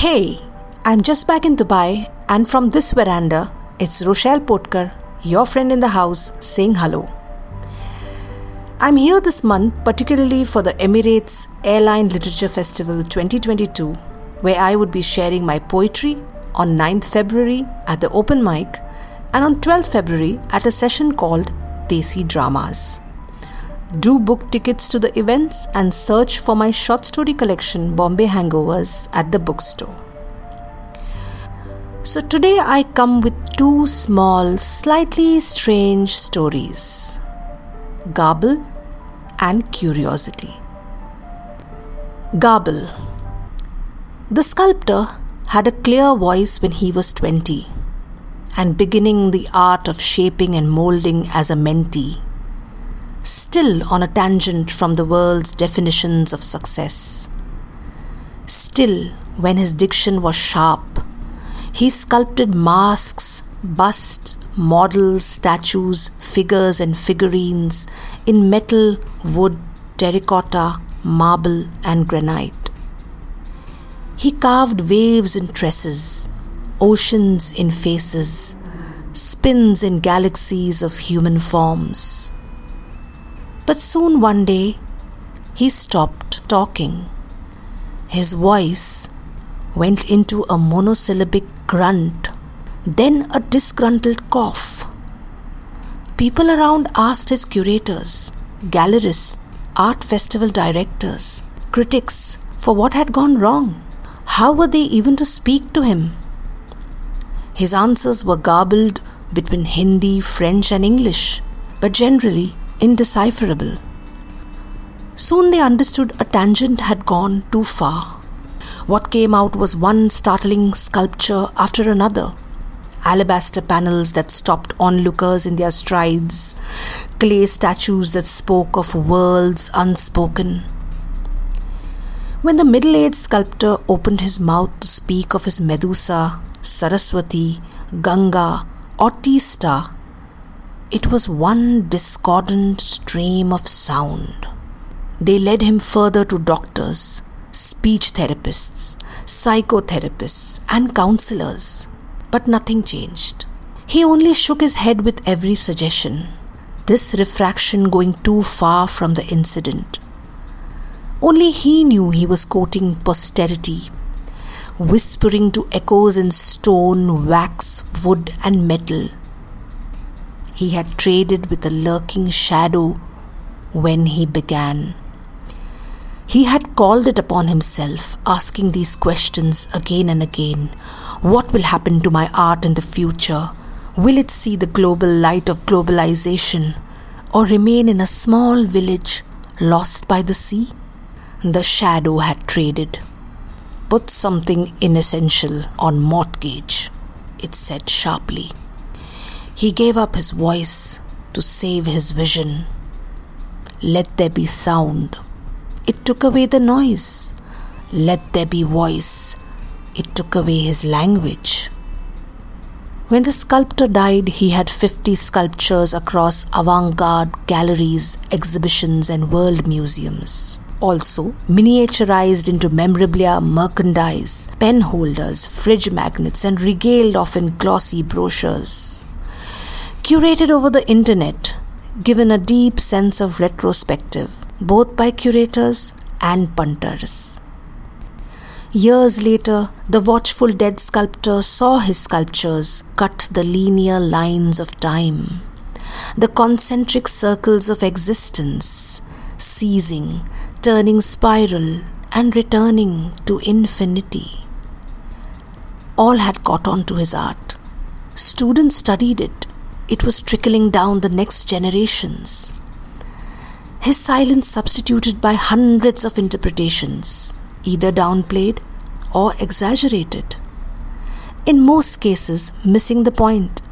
Hey, I'm just back in Dubai, and from this veranda, it's Rochelle Potkar, your friend in the house, saying hello. I'm here this month particularly for the Emirates Airline Literature Festival 2022, where I would be sharing my poetry on 9th February at the open mic and on 12th February at a session called Desi Dramas. Do book tickets to the events and search for my short story collection Bombay Hangovers at the bookstore. So today I come with two small, slightly strange stories Garble and Curiosity. Garble. The sculptor had a clear voice when he was 20 and beginning the art of shaping and molding as a mentee, still on a tangent from the world's definitions of success. Still, when his diction was sharp, he sculpted masks, busts, models, statues, figures, and figurines in metal, wood, terracotta, marble, and granite. He carved waves in tresses, oceans in faces, spins in galaxies of human forms. But soon one day, he stopped talking. His voice went into a monosyllabic grunt, then a disgruntled cough. People around asked his curators, gallerists, art festival directors, critics for what had gone wrong. How were they even to speak to him? His answers were garbled between Hindi, French, and English, but generally indecipherable. Soon they understood a tangent had gone too far. What came out was one startling sculpture after another alabaster panels that stopped onlookers in their strides, clay statues that spoke of worlds unspoken. When the middle aged sculptor opened his mouth to speak of his Medusa, Saraswati, Ganga, or Teesta, it was one discordant stream of sound. They led him further to doctors, speech therapists, psychotherapists, and counselors, but nothing changed. He only shook his head with every suggestion, this refraction going too far from the incident. Only he knew he was quoting posterity whispering to echoes in stone, wax, wood, and metal. He had traded with a lurking shadow when he began. He had called it upon himself, asking these questions again and again What will happen to my art in the future? Will it see the global light of globalization or remain in a small village lost by the sea? The shadow had traded put something inessential on mortgage, it said sharply. He gave up his voice to save his vision. Let there be sound. It took away the noise. Let there be voice. It took away his language. When the sculptor died, he had 50 sculptures across avant garde galleries, exhibitions, and world museums also miniaturized into memorabilia, merchandise, pen holders, fridge magnets, and regaled off in glossy brochures. Curated over the internet, given a deep sense of retrospective, both by curators and punters. Years later, the watchful dead sculptor saw his sculptures cut the linear lines of time, the concentric circles of existence, ceasing, turning spiral, and returning to infinity. All had caught on to his art. Students studied it. It was trickling down the next generations. His silence substituted by hundreds of interpretations, either downplayed or exaggerated. In most cases, missing the point.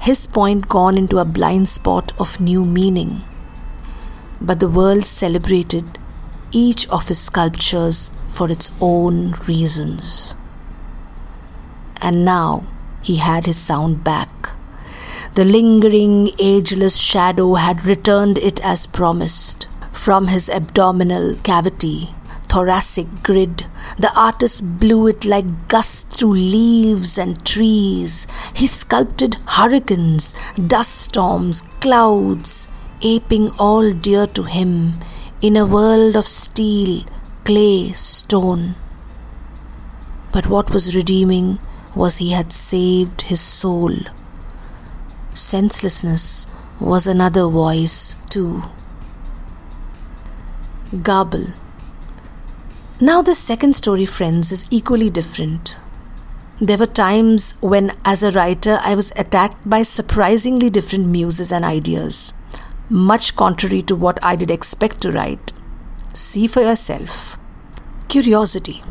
His point gone into a blind spot of new meaning. But the world celebrated each of his sculptures for its own reasons. And now he had his sound back. The lingering, ageless shadow had returned it as promised. From his abdominal cavity, thoracic grid. The artist blew it like gusts through leaves and trees. He sculpted hurricanes, dust storms, clouds, aping all dear to him in a world of steel, clay, stone. But what was redeeming was he had saved his soul. Senselessness was another voice, too. Garble. Now, the second story, friends, is equally different. There were times when, as a writer, I was attacked by surprisingly different muses and ideas, much contrary to what I did expect to write. See for yourself. Curiosity.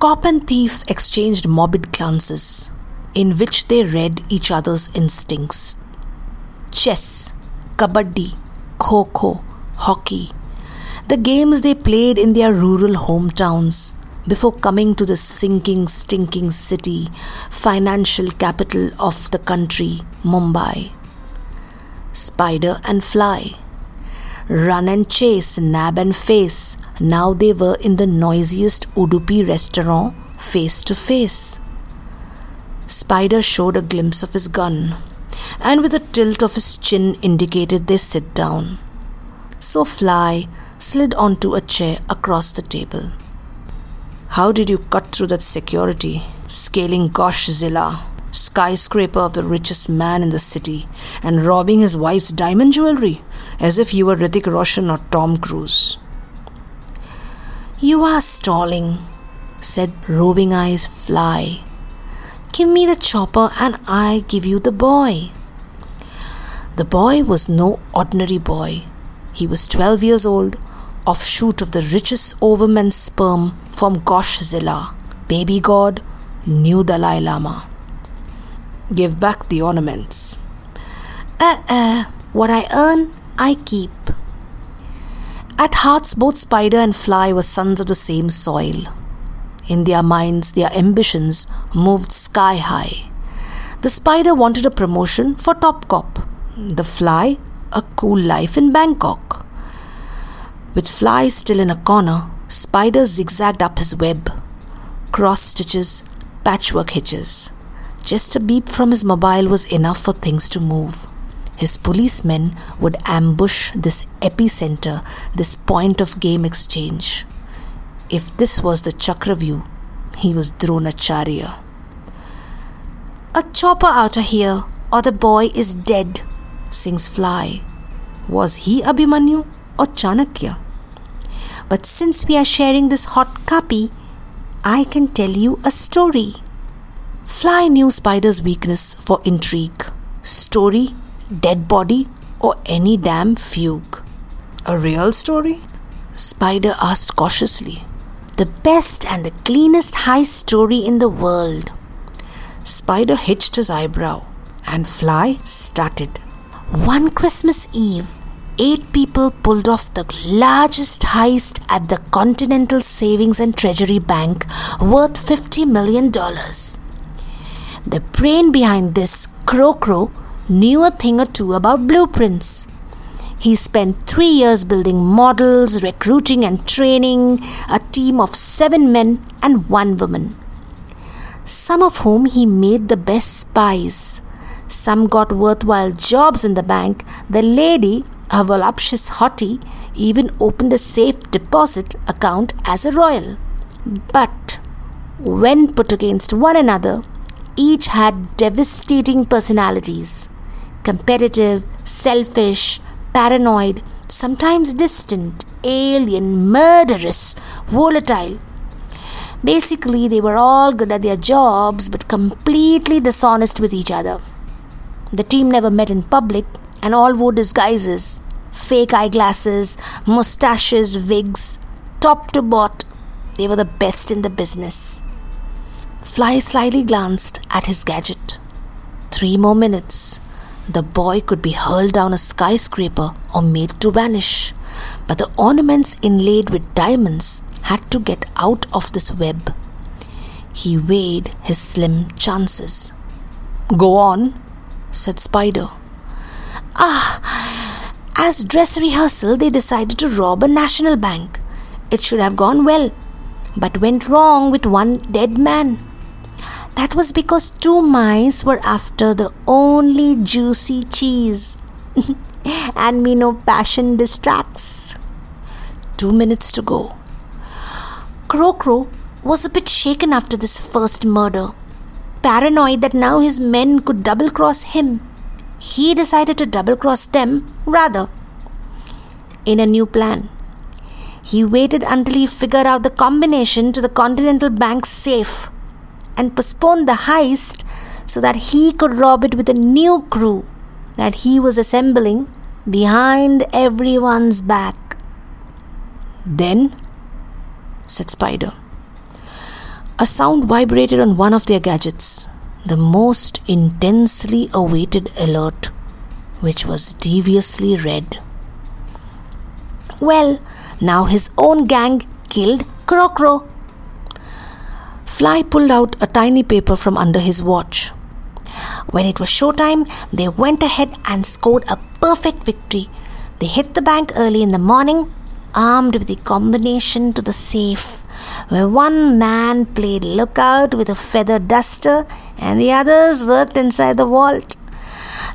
Cop and thief exchanged morbid glances, in which they read each other's instincts. Chess, kabaddi, kho kho, hockey, the games they played in their rural hometowns before coming to the sinking, stinking city, financial capital of the country, Mumbai. Spider and fly. Run and chase, nab and face. Now they were in the noisiest Udupi restaurant face to face. Spider showed a glimpse of his gun and with a tilt of his chin indicated they sit down. So Fly slid onto a chair across the table. How did you cut through that security, scaling Goshzilla, skyscraper of the richest man in the city, and robbing his wife's diamond jewelry, as if you were Hrithik Roshan or Tom Cruise? You are stalling, said Roving Eyes Fly. Give me the chopper and I give you the boy. The boy was no ordinary boy. He was 12 years old, offshoot of the richest overman sperm from Goshzilla, baby god, new Dalai Lama. Give back the ornaments. Uh uh, what I earn, I keep. At hearts, both Spider and Fly were sons of the same soil. In their minds, their ambitions moved sky high. The Spider wanted a promotion for Top Cop, the Fly, a cool life in Bangkok. With Fly still in a corner, Spider zigzagged up his web. Cross stitches, patchwork hitches. Just a beep from his mobile was enough for things to move. His policemen would ambush this epicenter, this point of game exchange. If this was the Chakravyuh, he was Dronacharya. A chopper out of here, or the boy is dead, sings Fly. Was he Abhimanyu or Chanakya? But since we are sharing this hot copy, I can tell you a story. Fly knew Spider's weakness for intrigue, story, dead body, or any damn fugue. A real story? Spider asked cautiously. The best and the cleanest high story in the world. Spider hitched his eyebrow, and Fly started. One Christmas Eve, eight people pulled off the largest heist at the Continental Savings and Treasury Bank worth $50 million. The brain behind this, Crow Crow, knew a thing or two about blueprints. He spent three years building models, recruiting and training a team of seven men and one woman, some of whom he made the best spies. Some got worthwhile jobs in the bank. The lady a voluptuous hottie even opened a safe deposit account as a royal. But when put against one another, each had devastating personalities competitive, selfish, paranoid, sometimes distant, alien, murderous, volatile. Basically, they were all good at their jobs but completely dishonest with each other. The team never met in public and all wore disguises fake eyeglasses, mustaches, wigs, top to bot. They were the best in the business. Fly slyly glanced at his gadget. Three more minutes. The boy could be hurled down a skyscraper or made to vanish. But the ornaments inlaid with diamonds had to get out of this web. He weighed his slim chances. Go on, said Spider. Ah, as dress rehearsal, they decided to rob a national bank. it should have gone well, but went wrong with one dead man. That was because two mice were after the only juicy cheese. and me no passion distracts. Two minutes to go. Crow Crow was a bit shaken after this first murder. Paranoid that now his men could double cross him, he decided to double cross them rather. In a new plan, he waited until he figured out the combination to the Continental Bank safe and postponed the heist so that he could rob it with a new crew that he was assembling behind everyone's back. Then, said Spider, a sound vibrated on one of their gadgets, the most intensely awaited alert, which was deviously read. Well, now his own gang killed Crow. Fly pulled out a tiny paper from under his watch. When it was showtime, they went ahead and scored a perfect victory. They hit the bank early in the morning, armed with the combination to the safe, where one man played lookout with a feather duster and the others worked inside the vault.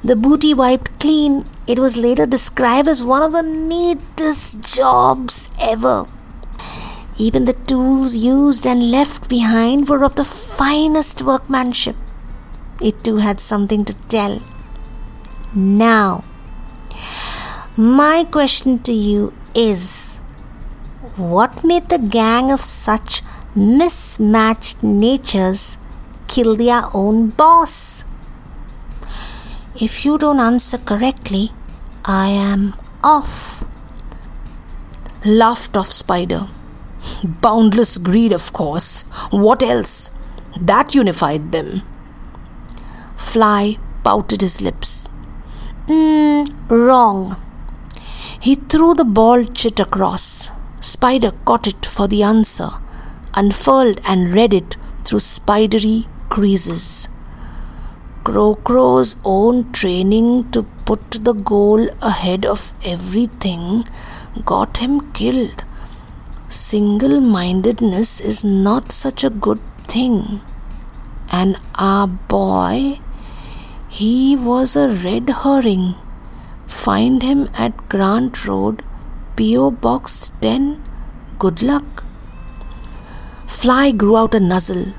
The booty wiped clean. It was later described as one of the neatest jobs ever. Even the tools used and left behind were of the finest workmanship. It too had something to tell. Now, my question to you is what made the gang of such mismatched natures kill their own boss? If you don't answer correctly, I am off. Laughed off Spider. Boundless greed, of course. What else? That unified them. Fly pouted his lips. Mm, wrong. He threw the ball chit across. Spider caught it for the answer, unfurled and read it through spidery creases. Crow Crow's own training to put the goal ahead of everything got him killed. Single mindedness is not such a good thing. And our boy, he was a red herring. Find him at Grant Road, P.O. Box 10. Good luck. Fly grew out a nuzzle,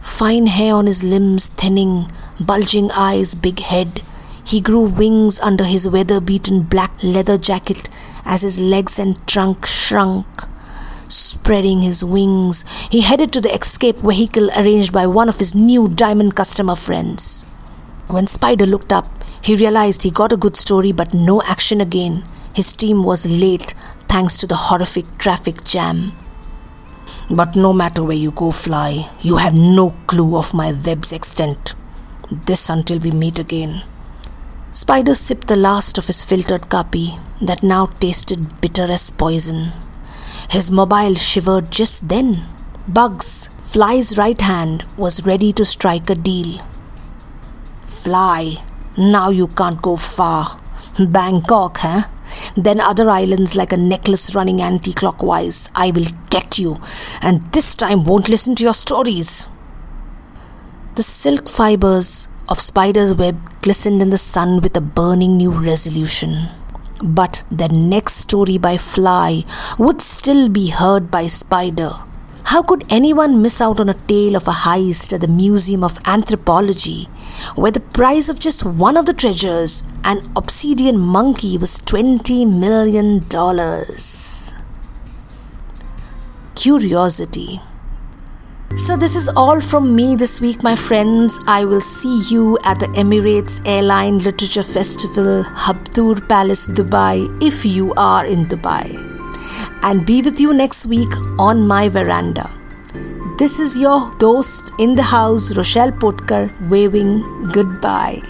fine hair on his limbs thinning bulging eyes, big head. He grew wings under his weather beaten black leather jacket as his legs and trunk shrunk. Spreading his wings, he headed to the escape vehicle arranged by one of his new diamond customer friends. When Spider looked up, he realized he got a good story but no action again. His team was late thanks to the horrific traffic jam. But no matter where you go, Fly, you have no clue of my web's extent. This until we meet again. Spider sipped the last of his filtered copy that now tasted bitter as poison. His mobile shivered just then. Bugs, Fly's right hand, was ready to strike a deal. Fly, now you can't go far. Bangkok, huh? Then other islands like a necklace running anti clockwise. I will get you, and this time won't listen to your stories. The silk fibers of Spider's web glistened in the sun with a burning new resolution. But the next story by Fly would still be heard by Spider. How could anyone miss out on a tale of a heist at the Museum of Anthropology, where the prize of just one of the treasures, an obsidian monkey, was $20 million? Curiosity. So, this is all from me this week, my friends. I will see you at the Emirates Airline Literature Festival, Habtoor Palace, Dubai, if you are in Dubai. And be with you next week on my veranda. This is your host in the house, Rochelle Potkar, waving goodbye.